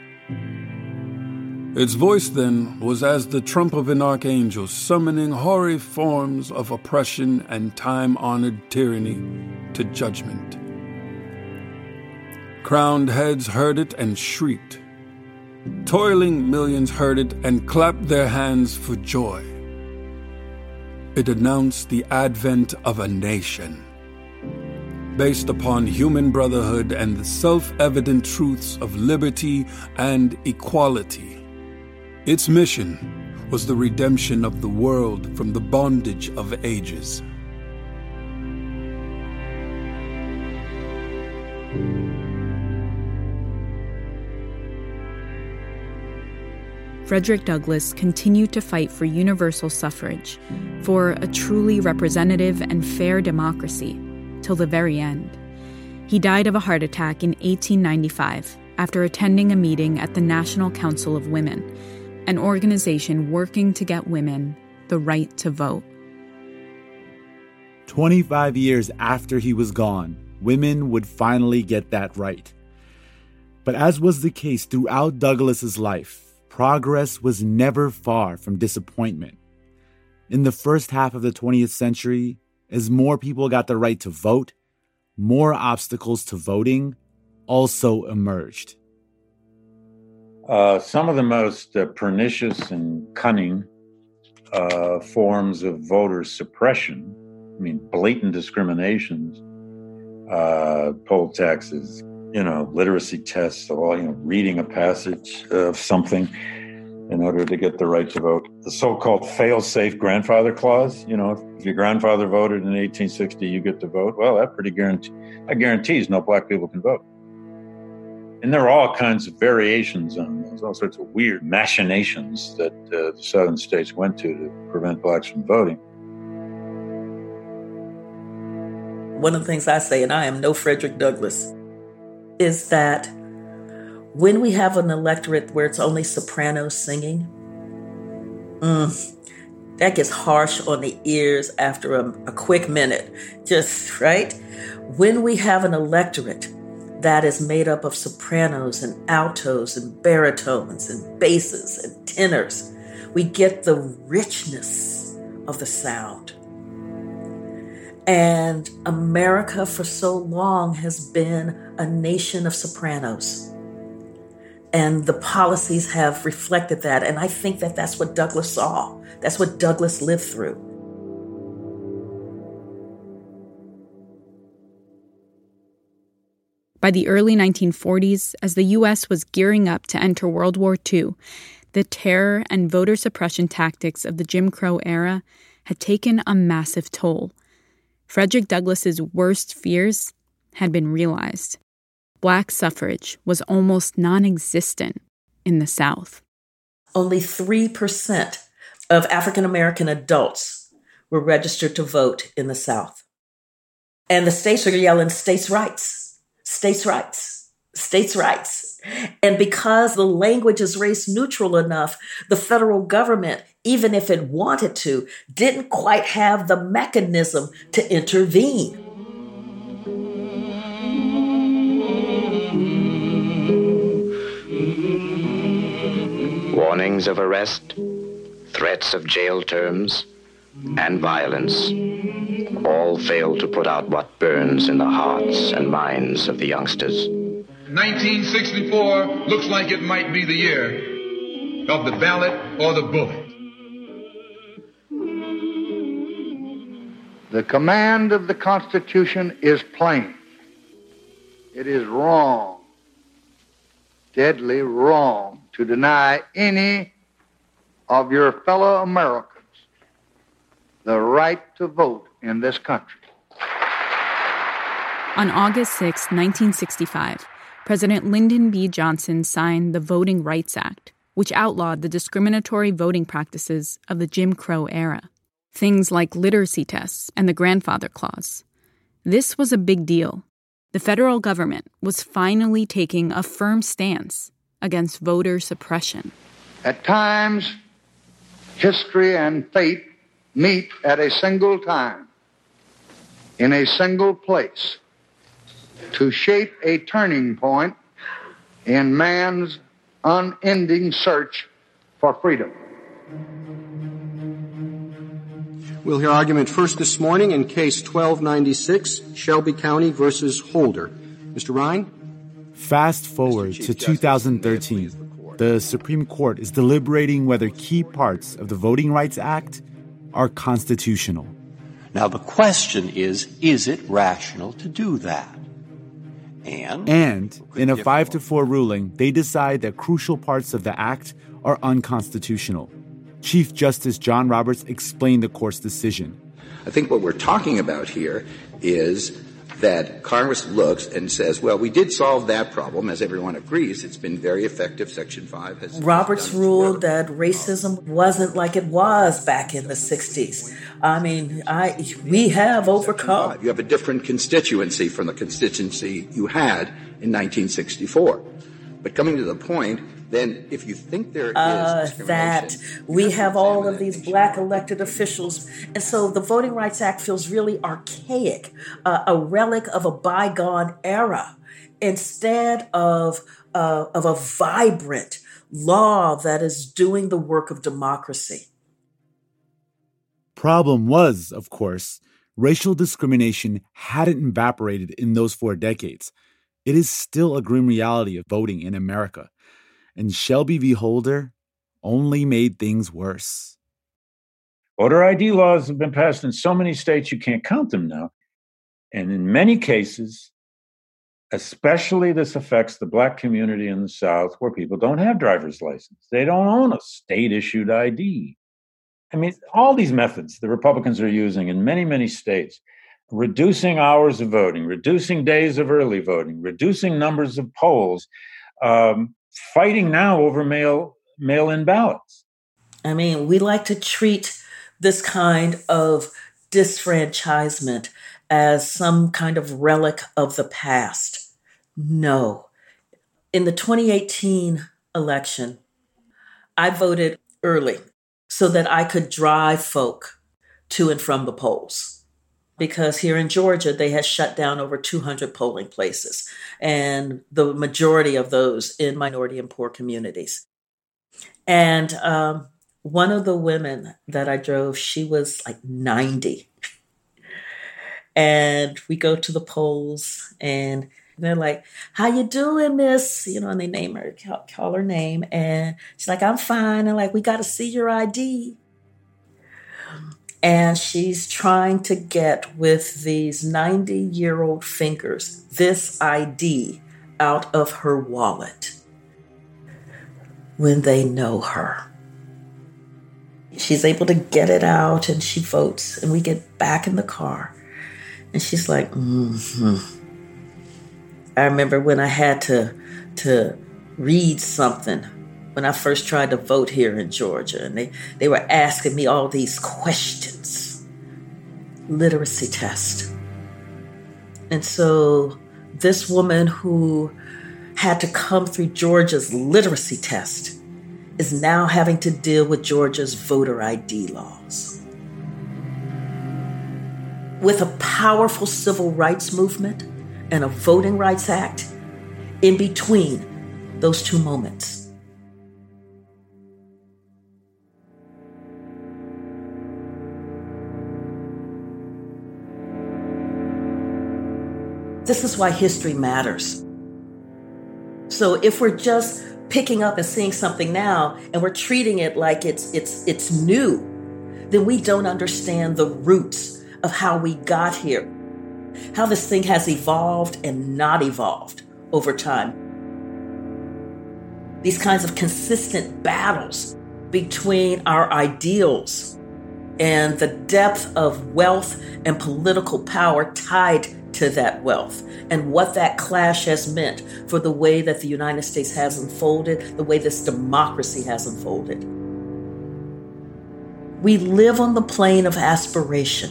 Its voice then was as the trump of an archangel summoning hoary forms of oppression and time honored tyranny to judgment. Crowned heads heard it and shrieked. Toiling millions heard it and clapped their hands for joy. It announced the advent of a nation based upon human brotherhood and the self evident truths of liberty and equality. Its mission was the redemption of the world from the bondage of ages. Frederick Douglass continued to fight for universal suffrage, for a truly representative and fair democracy till the very end. He died of a heart attack in 1895 after attending a meeting at the National Council of Women, an organization working to get women the right to vote. 25 years after he was gone, women would finally get that right. But as was the case throughout Douglass's life, progress was never far from disappointment. In the first half of the 20th century, as more people got the right to vote, more obstacles to voting also emerged. Uh, some of the most uh, pernicious and cunning uh, forms of voter suppression, I mean, blatant discriminations, uh, poll taxes, you know, literacy tests, all, you know, reading a passage of something in order to get the right to vote. The so-called fail-safe grandfather clause, you know, if your grandfather voted in 1860, you get to vote. Well, that pretty guarantee that guarantees no black people can vote. And there are all kinds of variations on those, all sorts of weird machinations that uh, the southern states went to to prevent blacks from voting. One of the things I say, and I am no Frederick Douglass, is that when we have an electorate where it's only sopranos singing, mm, that gets harsh on the ears after a, a quick minute. Just right? When we have an electorate that is made up of sopranos and altos and baritones and basses and tenors, we get the richness of the sound. And America for so long has been a nation of sopranos and the policies have reflected that. And I think that that's what Douglass saw. That's what Douglass lived through. By the early 1940s, as the U.S. was gearing up to enter World War II, the terror and voter suppression tactics of the Jim Crow era had taken a massive toll. Frederick Douglass's worst fears had been realized black suffrage was almost non existent in the South. Only 3% of African American adults were registered to vote in the South. And the states are yelling states' rights, states' rights, states' rights. And because the language is race neutral enough, the federal government, even if it wanted to, didn't quite have the mechanism to intervene. Warnings of arrest, threats of jail terms, and violence all fail to put out what burns in the hearts and minds of the youngsters. 1964 looks like it might be the year of the ballot or the bullet. The command of the Constitution is plain. It is wrong, deadly wrong, to deny any of your fellow Americans the right to vote in this country. On August 6, 1965, President Lyndon B. Johnson signed the Voting Rights Act, which outlawed the discriminatory voting practices of the Jim Crow era, things like literacy tests and the grandfather clause. This was a big deal. The federal government was finally taking a firm stance against voter suppression. At times, history and fate meet at a single time, in a single place to shape a turning point in man's unending search for freedom. We'll hear argument first this morning in case 1296, Shelby County versus Holder. Mr. Ryan? Fast forward to 2013. The Supreme Court is deliberating whether key parts of the Voting Rights Act are constitutional. Now, the question is is it rational to do that? And, and in a 5 to 4 ruling, they decide that crucial parts of the act are unconstitutional. Chief Justice John Roberts explained the court's decision. I think what we're talking about here is that Congress looks and says, well, we did solve that problem, as everyone agrees. It's been very effective. Section 5 has. Roberts ruled that racism wasn't like it was back in the 60s. I mean, I we have overcome. You have a different constituency from the constituency you had in 1964. But coming to the point, then if you think there is uh, that we have all of these black elected officials, and so the Voting Rights Act feels really archaic, uh, a relic of a bygone era, instead of uh, of a vibrant law that is doing the work of democracy. Problem was, of course, racial discrimination hadn't evaporated in those four decades. It is still a grim reality of voting in America and Shelby v. Holder only made things worse. Voter ID laws have been passed in so many states you can't count them now. And in many cases, especially this affects the black community in the South where people don't have driver's license. They don't own a state issued ID. I mean, all these methods the Republicans are using in many, many states reducing hours of voting, reducing days of early voting, reducing numbers of polls, um, fighting now over mail mail in ballots. I mean, we like to treat this kind of disfranchisement as some kind of relic of the past. No. In the 2018 election, I voted early so that I could drive folk to and from the polls because here in Georgia, they had shut down over 200 polling places, and the majority of those in minority and poor communities. And um, one of the women that I drove, she was like 90. and we go to the polls, and they're like, "How you doing, Miss?" You know, and they name her, call, call her name, and she's like, "I'm fine." And like, "We got to see your ID." And she's trying to get with these 90 year old fingers this ID out of her wallet when they know her. She's able to get it out and she votes, and we get back in the car. And she's like, mm-hmm. I remember when I had to, to read something when I first tried to vote here in Georgia, and they, they were asking me all these questions. Literacy test. And so this woman who had to come through Georgia's literacy test is now having to deal with Georgia's voter ID laws. With a powerful civil rights movement and a Voting Rights Act in between those two moments. This is why history matters. So if we're just picking up and seeing something now and we're treating it like it's it's it's new, then we don't understand the roots of how we got here. How this thing has evolved and not evolved over time. These kinds of consistent battles between our ideals and the depth of wealth and political power tied to that wealth and what that clash has meant for the way that the United States has unfolded, the way this democracy has unfolded. We live on the plane of aspiration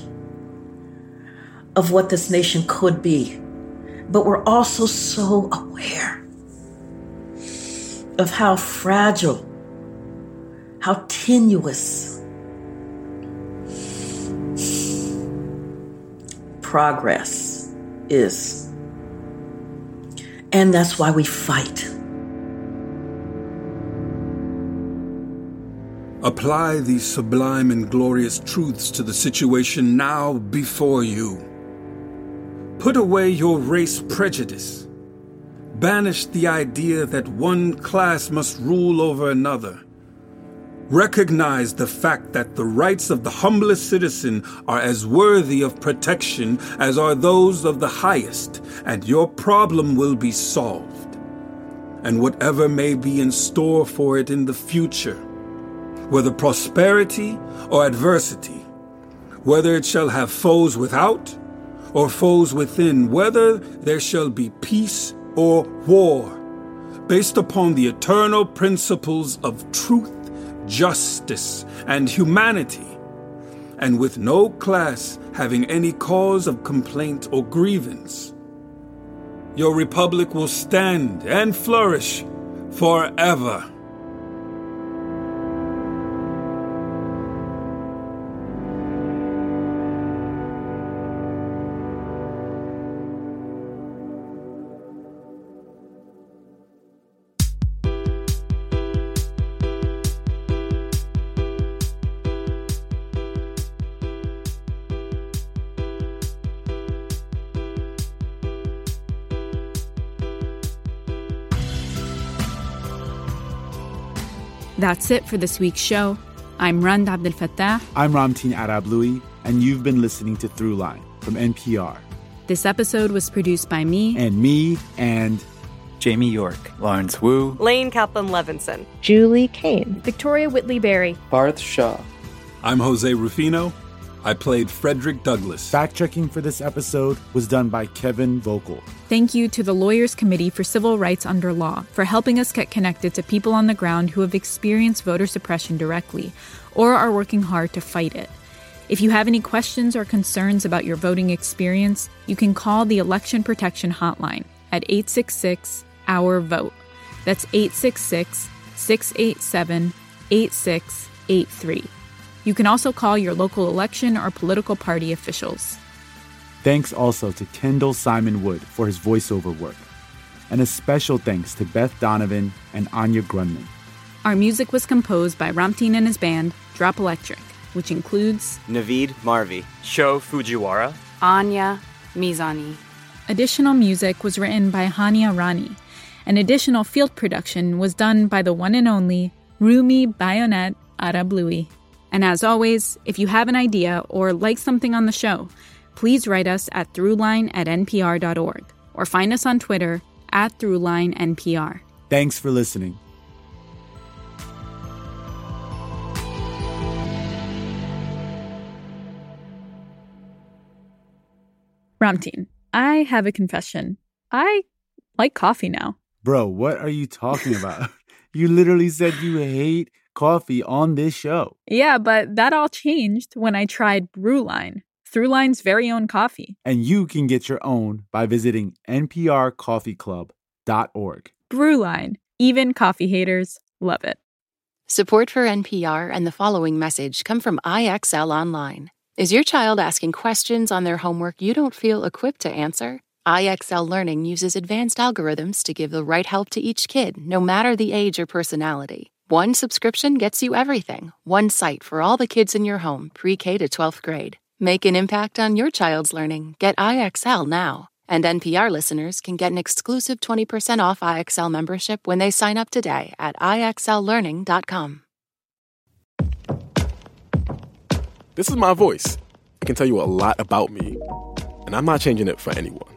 of what this nation could be, but we're also so aware of how fragile, how tenuous progress is. And that's why we fight. Apply these sublime and glorious truths to the situation now before you. Put away your race prejudice. Banish the idea that one class must rule over another. Recognize the fact that the rights of the humblest citizen are as worthy of protection as are those of the highest, and your problem will be solved. And whatever may be in store for it in the future, whether prosperity or adversity, whether it shall have foes without or foes within, whether there shall be peace or war, based upon the eternal principles of truth justice, and humanity, and with no class having any cause of complaint or grievance. Your republic will stand and flourish forever. That's it for this week's show. I'm Rund Abdelfatah. I'm Ramtin Arablouei, and you've been listening to Throughline from NPR. This episode was produced by me. And me, and Jamie York, Lawrence Wu, Laine Kaplan-Levenson, Julie Caine, Victoria Whitley Berry, Parth Shah. I'm Jose Rufino. I played Frederick Douglass. Fact checking for this episode was done by Kevin Vogel. Thank you to the Lawyers Committee for Civil Rights Under Law for helping us get connected to people on the ground who have experienced voter suppression directly or are working hard to fight it. If you have any questions or concerns about your voting experience, you can call the Election Protection Hotline at 866 Our Vote. That's 866 687 8683. You can also call your local election or political party officials. Thanks also to Kendall Simon Wood for his voiceover work. And a special thanks to Beth Donovan and Anya Grundmann. Our music was composed by Ramtin and his band, Drop Electric, which includes Navid Marvi, Sho Fujiwara, Anya Mizani. Additional music was written by Hania Rani, and additional field production was done by the one and only Rumi Bayonet Arablouei. And as always, if you have an idea or like something on the show, please write us at throughline at npr.org or find us on Twitter at throughlinenpr. Thanks for listening. Ramtin, I have a confession. I like coffee now. Bro, what are you talking about? you literally said you hate coffee on this show. Yeah, but that all changed when I tried Brewline, Throughline's very own coffee. And you can get your own by visiting nprcoffeeclub.org. Brewline. Even coffee haters love it. Support for NPR and the following message come from IXL Online. Is your child asking questions on their homework you don't feel equipped to answer? IXL Learning uses advanced algorithms to give the right help to each kid, no matter the age or personality. One subscription gets you everything. One site for all the kids in your home, pre K to 12th grade. Make an impact on your child's learning. Get IXL now. And NPR listeners can get an exclusive 20% off IXL membership when they sign up today at IXLLearning.com. This is my voice. It can tell you a lot about me, and I'm not changing it for anyone.